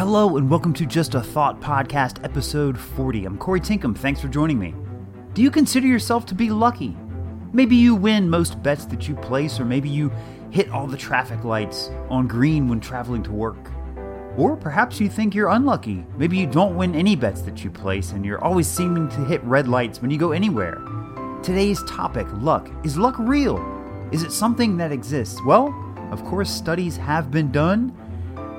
Hello, and welcome to Just a Thought Podcast, episode 40. I'm Corey Tinkham. Thanks for joining me. Do you consider yourself to be lucky? Maybe you win most bets that you place, or maybe you hit all the traffic lights on green when traveling to work. Or perhaps you think you're unlucky. Maybe you don't win any bets that you place, and you're always seeming to hit red lights when you go anywhere. Today's topic luck. Is luck real? Is it something that exists? Well, of course, studies have been done,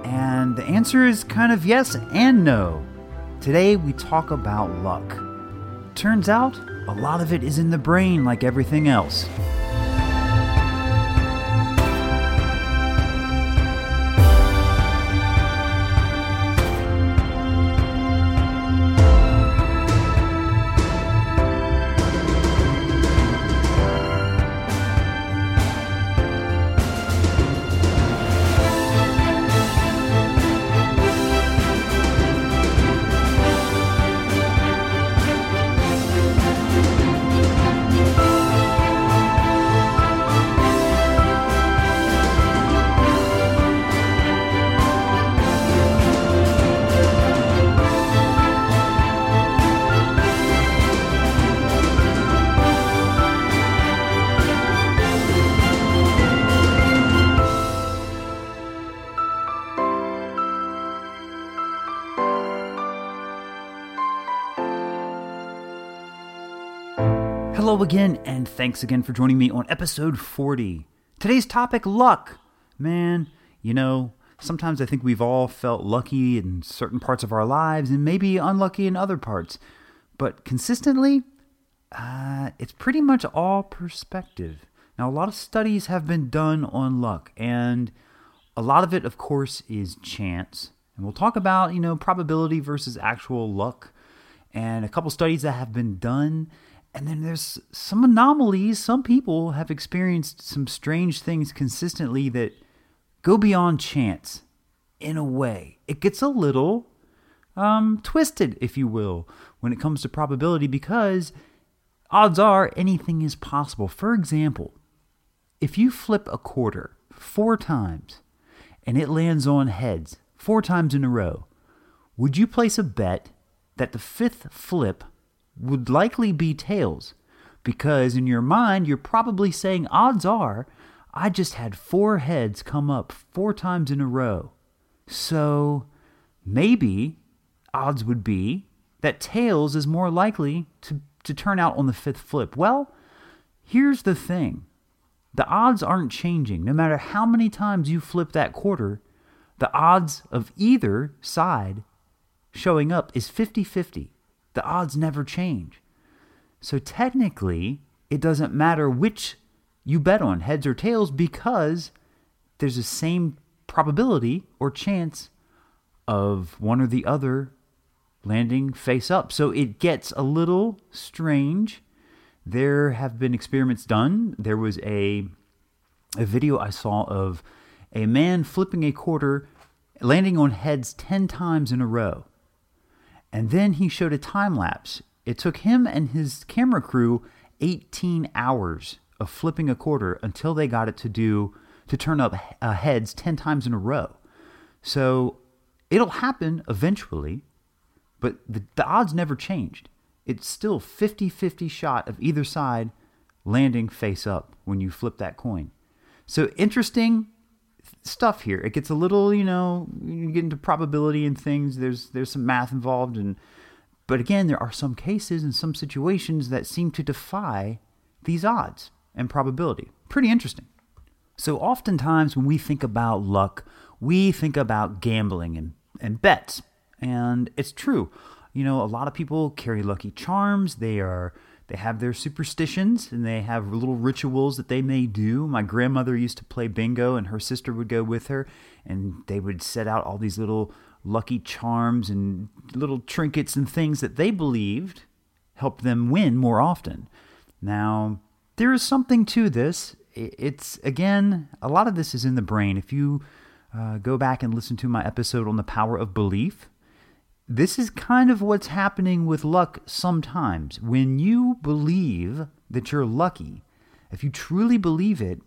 and the answer is kind of yes and no. Today, we talk about luck. Turns out, a lot of it is in the brain, like everything else. Again, and thanks again for joining me on episode 40. Today's topic luck. Man, you know, sometimes I think we've all felt lucky in certain parts of our lives and maybe unlucky in other parts. But consistently, uh, it's pretty much all perspective. Now, a lot of studies have been done on luck, and a lot of it, of course, is chance. And we'll talk about, you know, probability versus actual luck, and a couple studies that have been done and then there's some anomalies. Some people have experienced some strange things consistently that go beyond chance in a way. It gets a little um, twisted, if you will, when it comes to probability because odds are anything is possible. For example, if you flip a quarter four times and it lands on heads four times in a row, would you place a bet that the fifth flip would likely be tails because in your mind you're probably saying odds are I just had four heads come up four times in a row. So maybe odds would be that tails is more likely to, to turn out on the fifth flip. Well, here's the thing the odds aren't changing. No matter how many times you flip that quarter, the odds of either side showing up is 50 50 the odds never change. So technically, it doesn't matter which you bet on, heads or tails, because there's the same probability or chance of one or the other landing face up. So it gets a little strange. There have been experiments done. There was a a video I saw of a man flipping a quarter landing on heads 10 times in a row. And then he showed a time lapse. It took him and his camera crew 18 hours of flipping a quarter until they got it to do to turn up uh, heads 10 times in a row. So it'll happen eventually, but the, the odds never changed. It's still 50 50 shot of either side landing face up when you flip that coin. So interesting stuff here. It gets a little, you know, you get into probability and things. There's there's some math involved, and but again, there are some cases and some situations that seem to defy these odds and probability. Pretty interesting. So oftentimes when we think about luck, we think about gambling and, and bets. And it's true. You know, a lot of people carry lucky charms. They are they have their superstitions and they have little rituals that they may do. My grandmother used to play bingo and her sister would go with her and they would set out all these little lucky charms and little trinkets and things that they believed helped them win more often. Now, there is something to this. It's, again, a lot of this is in the brain. If you uh, go back and listen to my episode on the power of belief, this is kind of what's happening with luck sometimes. When you believe that you're lucky, if you truly believe it,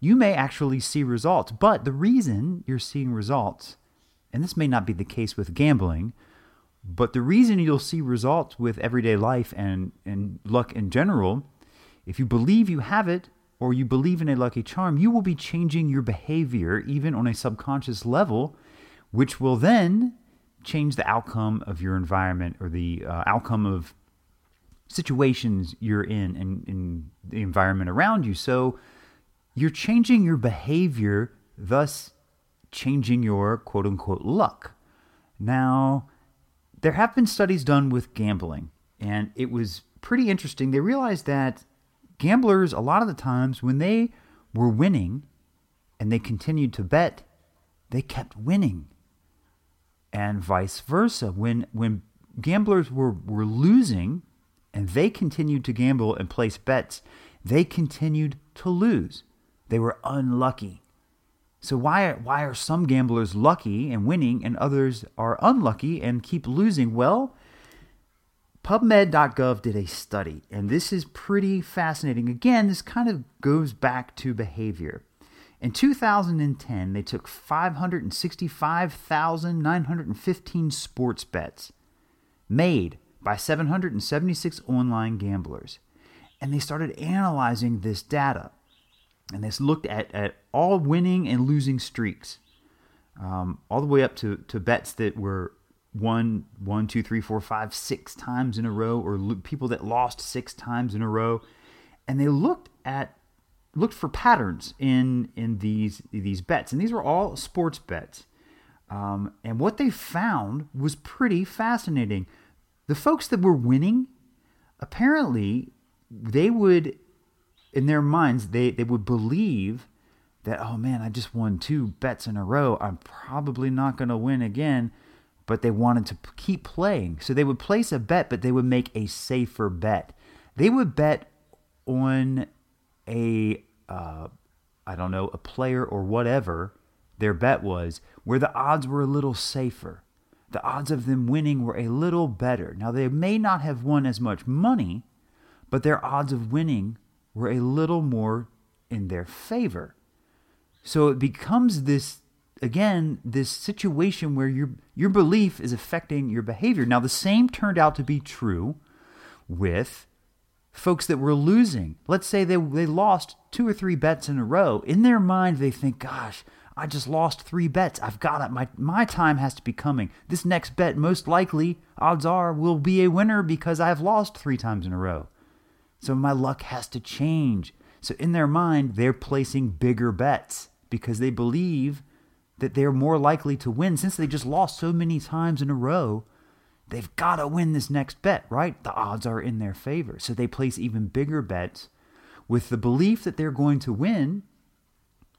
you may actually see results. But the reason you're seeing results and this may not be the case with gambling, but the reason you'll see results with everyday life and, and luck in general, if you believe you have it or you believe in a lucky charm, you will be changing your behavior even on a subconscious level, which will then change the outcome of your environment or the uh, outcome of situations you're in and in the environment around you. So you're changing your behavior, thus changing your quote unquote luck. Now, there have been studies done with gambling, and it was pretty interesting. They realized that gamblers, a lot of the times, when they were winning and they continued to bet, they kept winning. And vice versa. When, when gamblers were, were losing and they continued to gamble and place bets, they continued to lose. They were unlucky. So why why are some gamblers lucky and winning and others are unlucky and keep losing? Well, PubMed.gov did a study, and this is pretty fascinating. Again, this kind of goes back to behavior. In 2010, they took 565,915 sports bets made by 776 online gamblers, and they started analyzing this data. And this looked at, at all winning and losing streaks, um, all the way up to, to bets that were won one, two, three, four, five, six times in a row, or people that lost six times in a row, and they looked at looked for patterns in in these these bets, and these were all sports bets. Um, and what they found was pretty fascinating. The folks that were winning, apparently, they would in their minds, they, they would believe that, oh man, I just won two bets in a row. I'm probably not going to win again. But they wanted to keep playing. So they would place a bet, but they would make a safer bet. They would bet on a, uh, I don't know, a player or whatever their bet was, where the odds were a little safer. The odds of them winning were a little better. Now, they may not have won as much money, but their odds of winning were a little more in their favor. So it becomes this again this situation where your your belief is affecting your behavior. Now the same turned out to be true with folks that were losing. Let's say they they lost two or three bets in a row. In their mind they think, "Gosh, I just lost 3 bets. I've got it. My my time has to be coming. This next bet most likely odds are will be a winner because I've lost 3 times in a row." So my luck has to change. So in their mind, they're placing bigger bets because they believe that they're more likely to win since they just lost so many times in a row. They've got to win this next bet, right? The odds are in their favor. So they place even bigger bets with the belief that they're going to win.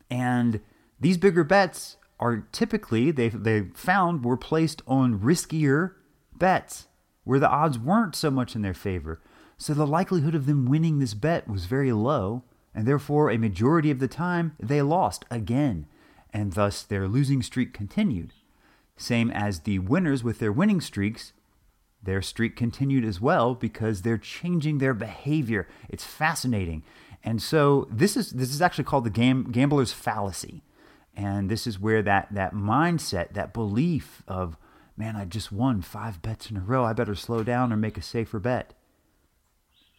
And these bigger bets are typically, they've, they've found, were placed on riskier bets where the odds weren't so much in their favor. So the likelihood of them winning this bet was very low, and therefore a majority of the time they lost again, and thus their losing streak continued. Same as the winners with their winning streaks, their streak continued as well because they're changing their behavior. It's fascinating. And so this is this is actually called the gam- gambler's fallacy. And this is where that that mindset, that belief of, man, I just won five bets in a row. I better slow down or make a safer bet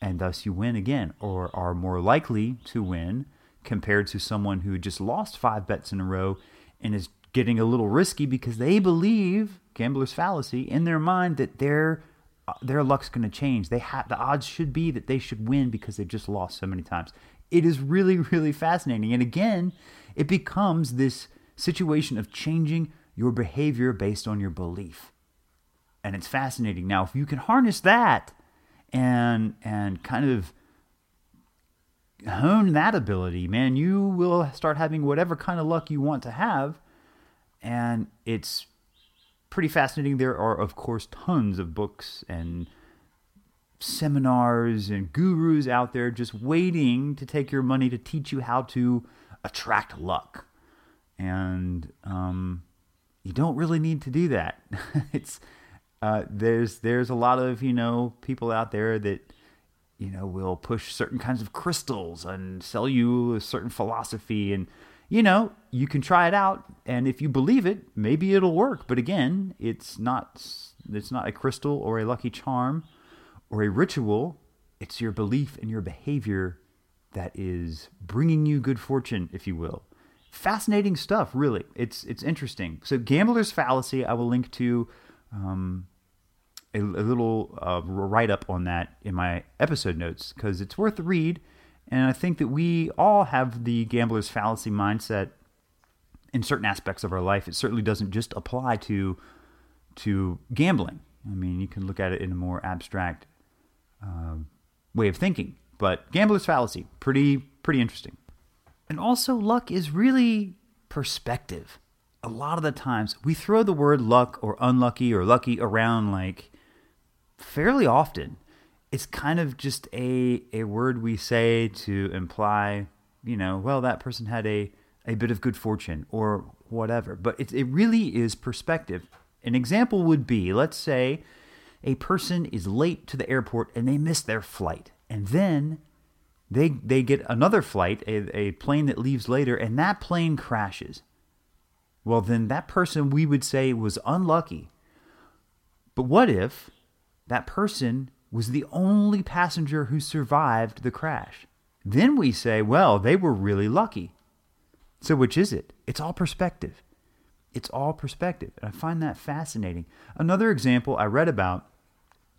and thus you win again or are more likely to win compared to someone who just lost five bets in a row and is getting a little risky because they believe gambler's fallacy in their mind that their uh, their luck's going to change. They have the odds should be that they should win because they've just lost so many times. It is really really fascinating. And again, it becomes this situation of changing your behavior based on your belief. And it's fascinating. Now, if you can harness that and and kind of hone that ability, man, you will start having whatever kind of luck you want to have. And it's pretty fascinating. There are, of course, tons of books and seminars and gurus out there just waiting to take your money to teach you how to attract luck. And um, you don't really need to do that. it's uh, there's there's a lot of you know people out there that you know will push certain kinds of crystals and sell you a certain philosophy and you know, you can try it out, and if you believe it, maybe it'll work. But again, it's not it's not a crystal or a lucky charm or a ritual. It's your belief and your behavior that is bringing you good fortune, if you will. Fascinating stuff, really. It's it's interesting. So, gambler's fallacy. I will link to um, a, a, little uh, write up on that in my episode notes because it's worth a read. And I think that we all have the gambler's fallacy mindset in certain aspects of our life. It certainly doesn't just apply to to gambling. I mean, you can look at it in a more abstract uh, way of thinking. But gambler's fallacy, pretty pretty interesting. And also, luck is really perspective. A lot of the times, we throw the word luck or unlucky or lucky around like fairly often. It's kind of just a a word we say to imply, you know, well, that person had a a bit of good fortune or whatever. But it, it really is perspective. An example would be let's say a person is late to the airport and they miss their flight. And then they, they get another flight, a, a plane that leaves later, and that plane crashes. Well, then that person we would say was unlucky. But what if that person was the only passenger who survived the crash? Then we say, well, they were really lucky. So, which is it? It's all perspective. It's all perspective. And I find that fascinating. Another example I read about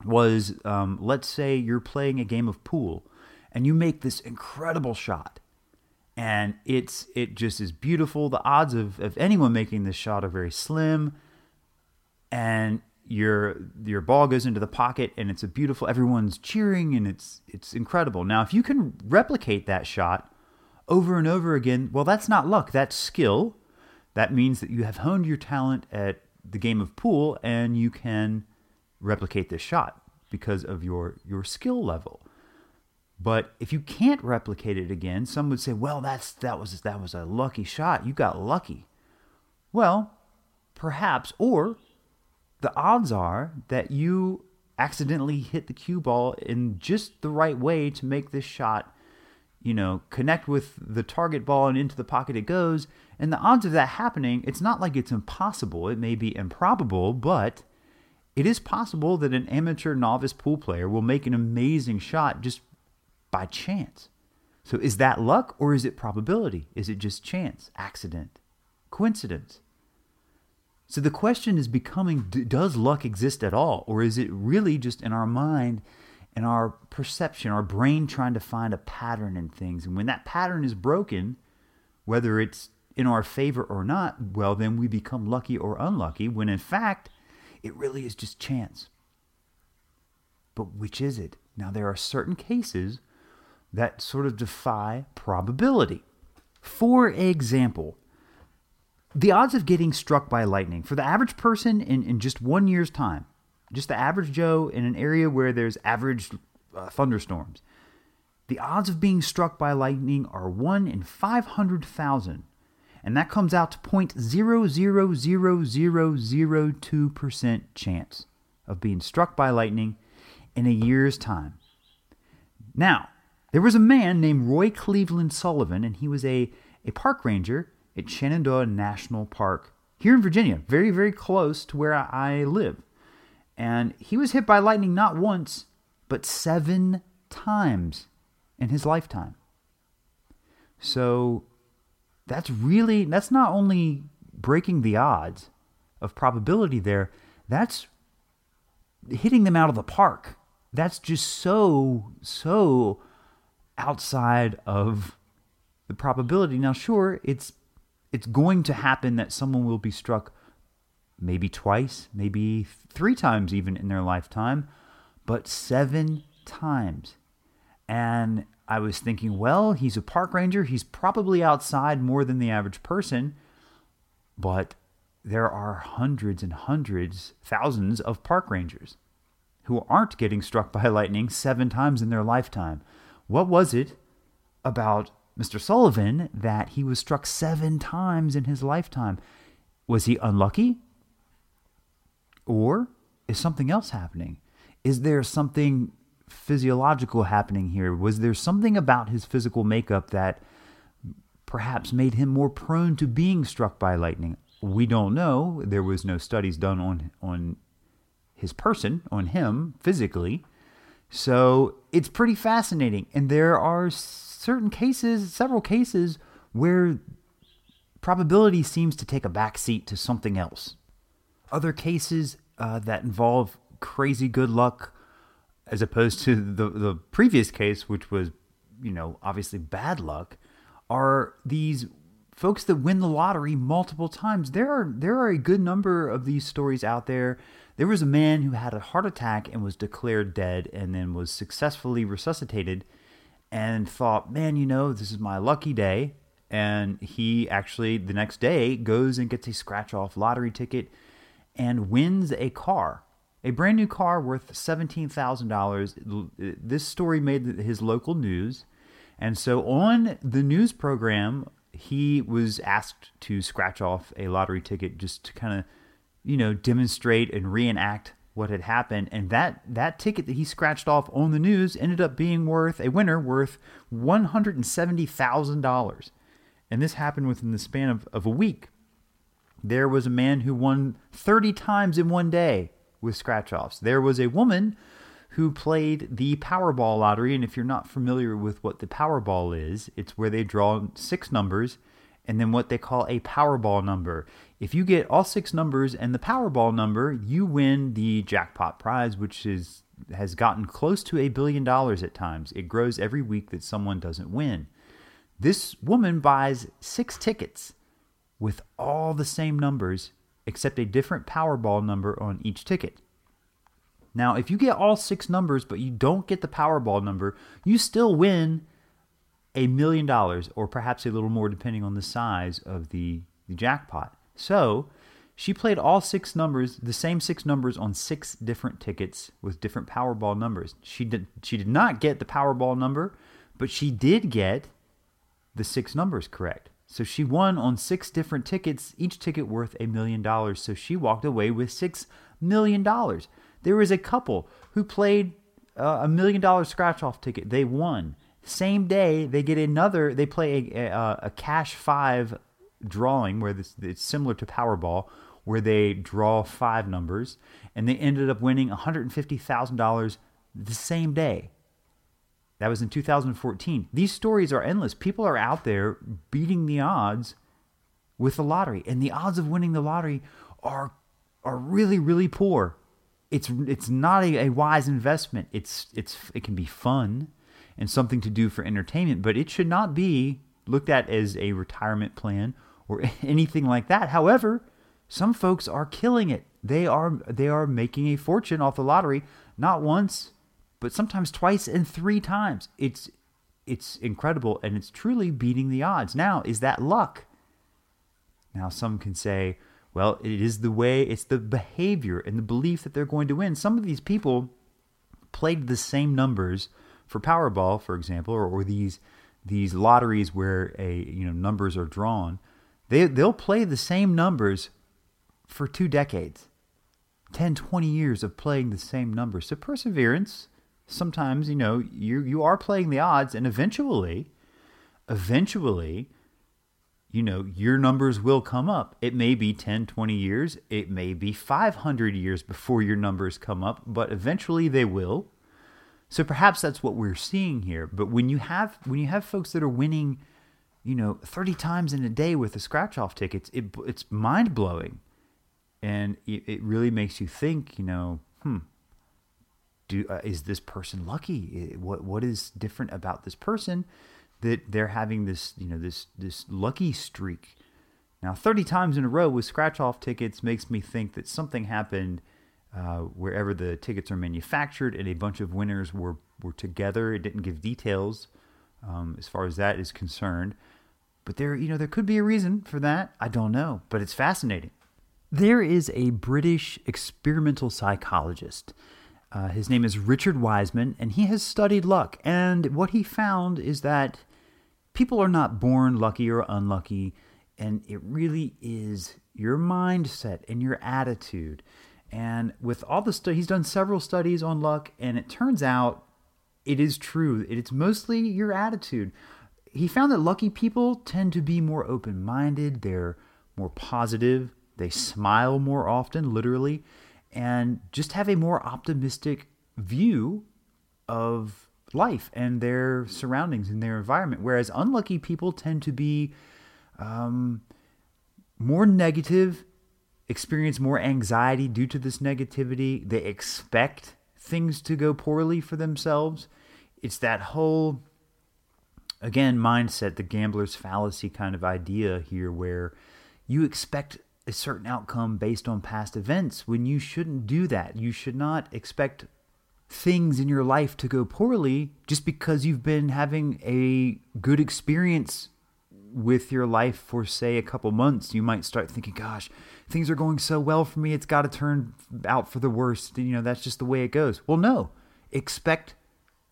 was um, let's say you're playing a game of pool and you make this incredible shot and it's it just is beautiful the odds of, of anyone making this shot are very slim and your your ball goes into the pocket and it's a beautiful everyone's cheering and it's it's incredible now if you can replicate that shot over and over again well that's not luck that's skill that means that you have honed your talent at the game of pool and you can replicate this shot because of your your skill level. But if you can't replicate it again, some would say, "Well, that's that was that was a lucky shot. You got lucky." Well, perhaps or the odds are that you accidentally hit the cue ball in just the right way to make this shot, you know, connect with the target ball and into the pocket it goes. And the odds of that happening, it's not like it's impossible. It may be improbable, but it is possible that an amateur novice pool player will make an amazing shot just by chance. So is that luck or is it probability? Is it just chance, accident, coincidence? So the question is becoming does luck exist at all? Or is it really just in our mind and our perception, our brain trying to find a pattern in things? And when that pattern is broken, whether it's in our favor or not, well, then we become lucky or unlucky, when in fact, it really is just chance. But which is it? Now, there are certain cases that sort of defy probability. For example, the odds of getting struck by lightning for the average person in, in just one year's time, just the average Joe in an area where there's average uh, thunderstorms, the odds of being struck by lightning are 1 in 500,000 and that comes out to 0.00002% chance of being struck by lightning in a year's time. Now, there was a man named Roy Cleveland Sullivan, and he was a, a park ranger at Shenandoah National Park here in Virginia, very, very close to where I live. And he was hit by lightning not once, but seven times in his lifetime. So that's really that's not only breaking the odds of probability there that's hitting them out of the park that's just so so outside of the probability now sure it's it's going to happen that someone will be struck maybe twice maybe three times even in their lifetime but seven times and I was thinking, well, he's a park ranger. He's probably outside more than the average person. But there are hundreds and hundreds, thousands of park rangers who aren't getting struck by lightning seven times in their lifetime. What was it about Mr. Sullivan that he was struck seven times in his lifetime? Was he unlucky? Or is something else happening? Is there something physiological happening here? Was there something about his physical makeup that perhaps made him more prone to being struck by lightning. We don't know. There was no studies done on on his person, on him physically. So it's pretty fascinating. And there are certain cases, several cases, where probability seems to take a back seat to something else. Other cases uh, that involve crazy good luck, as opposed to the, the previous case, which was, you know, obviously bad luck, are these folks that win the lottery multiple times. There are there are a good number of these stories out there. There was a man who had a heart attack and was declared dead and then was successfully resuscitated and thought, "Man, you know, this is my lucky day." And he actually the next day goes and gets a scratch off lottery ticket and wins a car. A brand new car worth $17,000. This story made his local news. And so on the news program, he was asked to scratch off a lottery ticket just to kind of, you know, demonstrate and reenact what had happened. And that, that ticket that he scratched off on the news ended up being worth a winner worth $170,000. And this happened within the span of, of a week. There was a man who won 30 times in one day with scratch offs. There was a woman who played the Powerball lottery. And if you're not familiar with what the Powerball is, it's where they draw six numbers and then what they call a Powerball number. If you get all six numbers and the Powerball number, you win the jackpot prize, which is has gotten close to a billion dollars at times. It grows every week that someone doesn't win. This woman buys six tickets with all the same numbers except a different Powerball number on each ticket. Now, if you get all six numbers but you don't get the Powerball number, you still win a million dollars or perhaps a little more depending on the size of the, the jackpot. So, she played all six numbers, the same six numbers on six different tickets with different Powerball numbers. She did she did not get the Powerball number, but she did get the six numbers correct. So she won on six different tickets, each ticket worth a million dollars. So she walked away with six million dollars. There was a couple who played uh, a million dollar scratch off ticket. They won. Same day, they get another. They play a, a, a cash five drawing where this, it's similar to Powerball, where they draw five numbers, and they ended up winning one hundred and fifty thousand dollars the same day. That was in 2014. These stories are endless. People are out there beating the odds with the lottery, and the odds of winning the lottery are are really really poor it's it's not a, a wise investment. It's it's it can be fun and something to do for entertainment, but it should not be looked at as a retirement plan or anything like that. However, some folks are killing it. They are they are making a fortune off the lottery, not once, but sometimes twice and three times. It's it's incredible and it's truly beating the odds. Now, is that luck? Now some can say, well, it is the way, it's the behavior and the belief that they're going to win. Some of these people played the same numbers for Powerball, for example, or, or these these lotteries where a you know numbers are drawn. They they'll play the same numbers for two decades. 10, 20 years of playing the same numbers. So perseverance, sometimes, you know, you you are playing the odds and eventually eventually you know, your numbers will come up. It may be 10, 20 years, it may be 500 years before your numbers come up, but eventually they will. So perhaps that's what we're seeing here. But when you have when you have folks that are winning, you know, 30 times in a day with the scratch off tickets, it it's mind-blowing. And it, it really makes you think, you know, hmm, do uh, is this person lucky? What what is different about this person? that they're having this, you know, this this lucky streak. Now, 30 times in a row with scratch off tickets makes me think that something happened uh, wherever the tickets are manufactured and a bunch of winners were, were together. It didn't give details um, as far as that is concerned. But there, you know, there could be a reason for that. I don't know, but it's fascinating. There is a British experimental psychologist. Uh, his name is Richard Wiseman, and he has studied luck. And what he found is that people are not born lucky or unlucky, and it really is your mindset and your attitude. And with all the stuff, he's done several studies on luck, and it turns out it is true. It's mostly your attitude. He found that lucky people tend to be more open minded, they're more positive, they smile more often, literally, and just have a more optimistic view of life and their surroundings and their environment. Whereas unlucky people tend to be um, more negative, experience more anxiety due to this negativity. They expect things to go poorly for themselves. It's that whole, again, mindset, the gambler's fallacy kind of idea here where you expect a certain outcome based on past events when you shouldn't do that. You should not expect things in your life to go poorly just because you've been having a good experience with your life for say a couple months. You might start thinking gosh things are going so well for me it's got to turn out for the worst. You know that's just the way it goes. Well no. Expect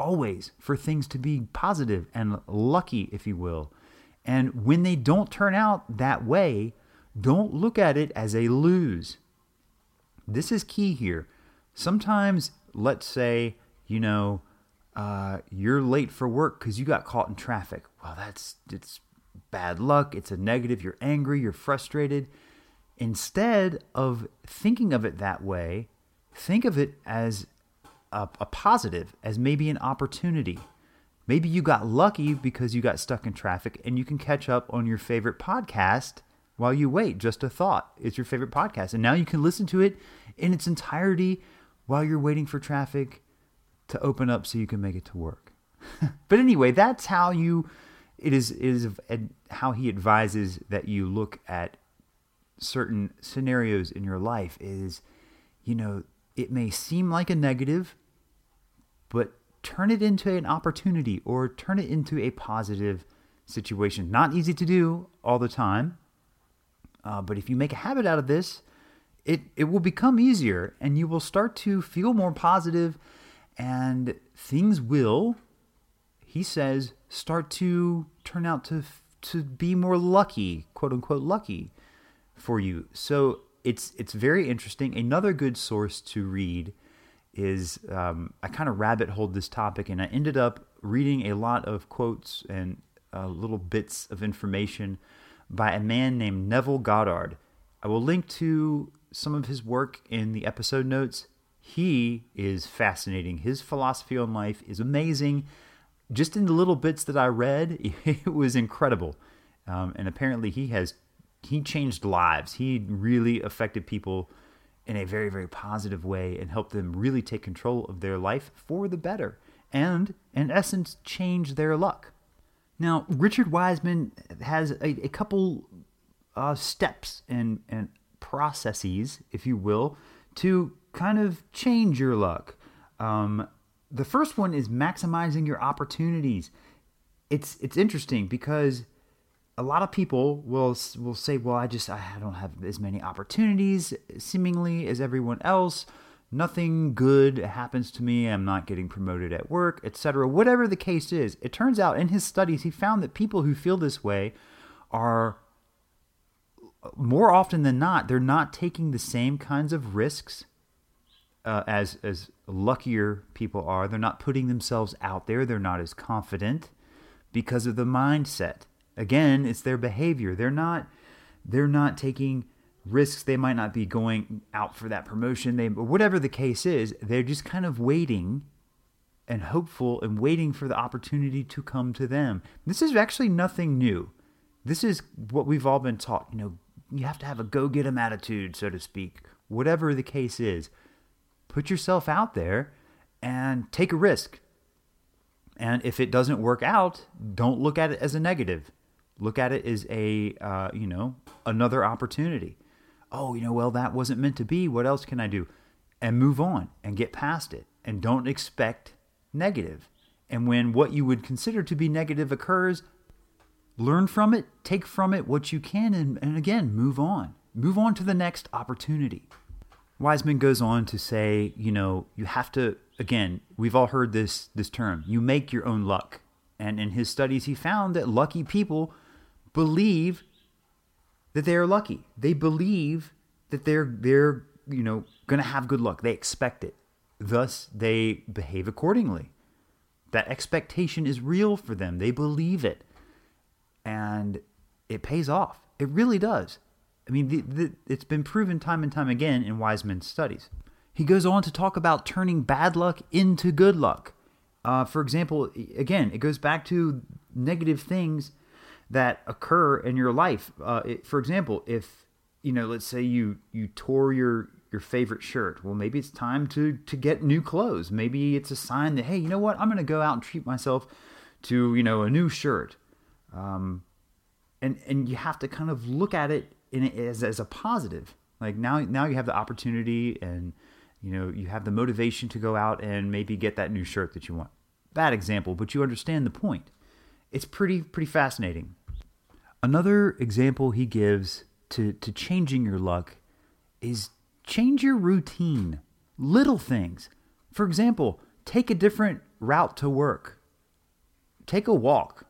always for things to be positive and lucky if you will and when they don't turn out that way don't look at it as a lose this is key here sometimes let's say, you know, uh, you're late for work because you got caught in traffic. Well, that's it's bad luck. It's a negative. You're angry. You're frustrated. Instead of thinking of it that way, think of it as a, a positive, as maybe an opportunity. Maybe you got lucky because you got stuck in traffic and you can catch up on your favorite podcast while you wait. Just a thought. It's your favorite podcast. And now you can listen to it in its entirety while you're waiting for traffic to open up so you can make it to work. but anyway, that's how you it is is how he advises that you look at certain scenarios in your life is you know, it may seem like a negative, but turn it into an opportunity or turn it into a positive situation. Not easy to do all the time, uh, but if you make a habit out of this, it, it will become easier and you will start to feel more positive and things will, he says, start to turn out to, to be more lucky, quote unquote, lucky for you. So it's, it's very interesting. Another good source to read is um, I kind of rabbit hold this topic and I ended up reading a lot of quotes and uh, little bits of information by a man named Neville Goddard. I will link to some of his work in the episode notes. He is fascinating. His philosophy on life is amazing. Just in the little bits that I read, it was incredible. Um, and apparently, he has he changed lives. He really affected people in a very very positive way and help them really take control of their life for the better and in essence change their luck. Now, Richard Wiseman has a, a couple uh, steps and, and processes, if you will, to kind of change your luck. Um, the first one is maximizing your opportunities. It's it's interesting because a lot of people will will say, "Well, I just I don't have as many opportunities seemingly as everyone else. Nothing good happens to me. I'm not getting promoted at work, etc." Whatever the case is, it turns out in his studies he found that people who feel this way are more often than not, they're not taking the same kinds of risks uh, as as luckier people are. They're not putting themselves out there. They're not as confident because of the mindset. Again, it's their behavior. They're not they're not taking risks. They might not be going out for that promotion. They whatever the case is, they're just kind of waiting and hopeful and waiting for the opportunity to come to them. This is actually nothing new. This is what we've all been taught. You know, you have to have a go get 'em attitude, so to speak. Whatever the case is, put yourself out there and take a risk. And if it doesn't work out, don't look at it as a negative. Look at it as a, uh, you know, another opportunity. Oh, you know, well, that wasn't meant to be. What else can I do? And move on and get past it. And don't expect negative. And when what you would consider to be negative occurs, learn from it, take from it what you can, and, and again, move on. Move on to the next opportunity. Wiseman goes on to say, you know, you have to, again, we've all heard this, this term, you make your own luck. And in his studies, he found that lucky people believe that they are lucky. They believe that they're, they're you know, going to have good luck. They expect it. Thus, they behave accordingly. That expectation is real for them. They believe it. and it pays off. It really does. I mean, the, the, it's been proven time and time again in Wiseman's studies. He goes on to talk about turning bad luck into good luck. Uh, for example, again, it goes back to negative things that occur in your life. Uh, it, for example, if you know, let's say you you tore your your favorite shirt, well, maybe it's time to to get new clothes. Maybe it's a sign that hey, you know what, I'm going to go out and treat myself to you know a new shirt. Um, and and you have to kind of look at it in as as a positive. Like now now you have the opportunity and you know you have the motivation to go out and maybe get that new shirt that you want. Bad example, but you understand the point. It's pretty pretty fascinating. Another example he gives to to changing your luck is change your routine. Little things. For example, take a different route to work. Take a walk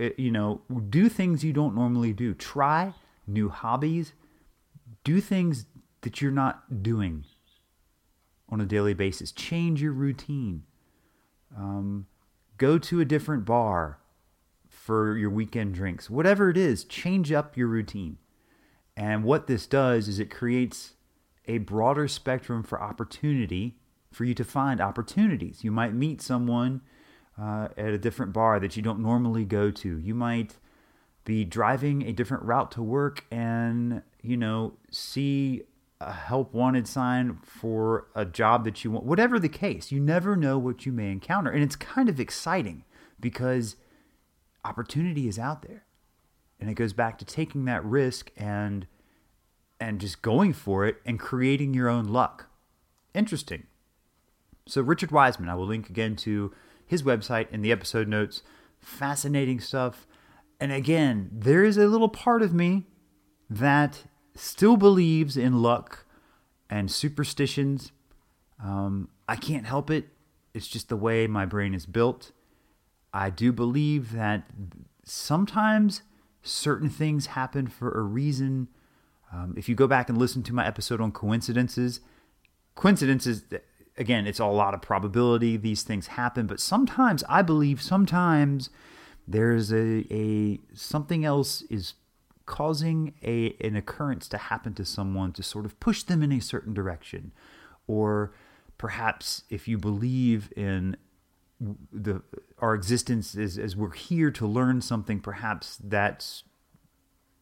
uh, you know, do things you don't normally do. Try new hobbies. Do things that you're not doing on a daily basis. Change your routine. Um, go to a different bar for your weekend drinks. Whatever it is, change up your routine. And what this does is it creates a broader spectrum for opportunity for you to find opportunities. You might meet someone uh, at a different bar that you don't normally go to. You might be driving a different route to work and, you know, see a help wanted sign for a job that you want. Whatever the case, you never know what you may encounter. And it's kind of exciting because opportunity is out there. And it goes back to taking that risk and and just going for it and creating your own luck. Interesting. So Richard Wiseman, I will link again to his website in the episode notes. Fascinating stuff. And again, there is a little part of me that still believes in luck and superstitions. Um, I can't help it. It's just the way my brain is built. I do believe that sometimes certain things happen for a reason. Um, if you go back and listen to my episode on coincidences, coincidences again, it's a lot of probability these things happen, but sometimes I believe sometimes there's a, a something else is causing a an occurrence to happen to someone to sort of push them in a certain direction or perhaps if you believe in the our existence is as we're here to learn something perhaps that's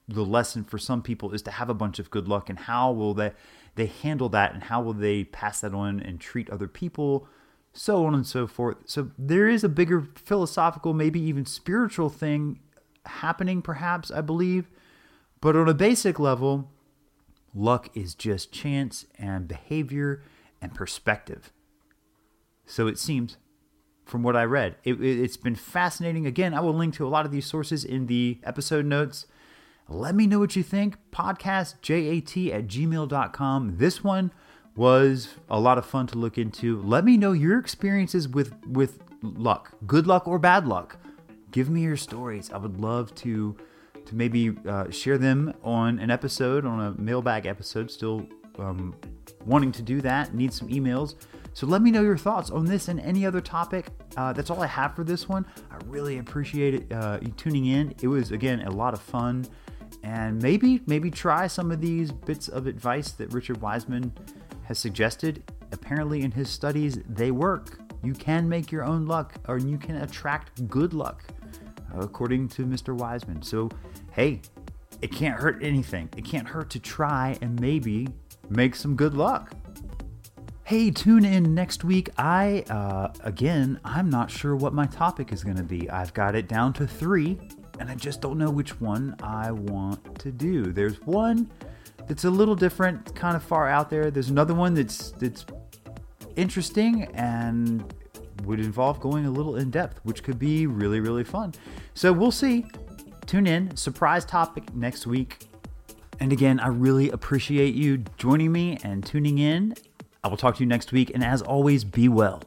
the lesson for some people is to have a bunch of good luck and how will they they handle that and how will they pass that on and treat other people so on and so forth. So there is a bigger philosophical maybe even spiritual thing happening perhaps i believe. But on a basic level luck is just chance and behavior and perspective. So it seems from what i read it, has been fascinating again i will link to a lot of these sources in the episode notes let me know what you think. Podcastjat at gmail.com. This one was a lot of fun to look into. Let me know your experiences with, with luck, good luck or bad luck. Give me your stories. I would love to to maybe uh, share them on an episode, on a mailbag episode. Still um, wanting to do that. Need some emails. So let me know your thoughts on this and any other topic. Uh, that's all I have for this one. I really appreciate uh, you tuning in. It was again a lot of fun and maybe maybe try some of these bits of advice that Richard Wiseman has suggested. Apparently, in his studies, they work. You can make your own luck, or you can attract good luck, according to Mr. Wiseman. So, hey, it can't hurt anything. It can't hurt to try and maybe make some good luck. Hey, tune in next week. I, uh, again, I'm not sure what my topic is going to be. I've got it down to three and I just don't know which one I want to do. There's one that's a little different, kind of far out there. There's another one that's that's interesting and would involve going a little in depth, which could be really really fun. So we'll see. Tune in. Surprise topic next week. And again, I really appreciate you joining me and tuning in. I will talk to you next week and as always, be well.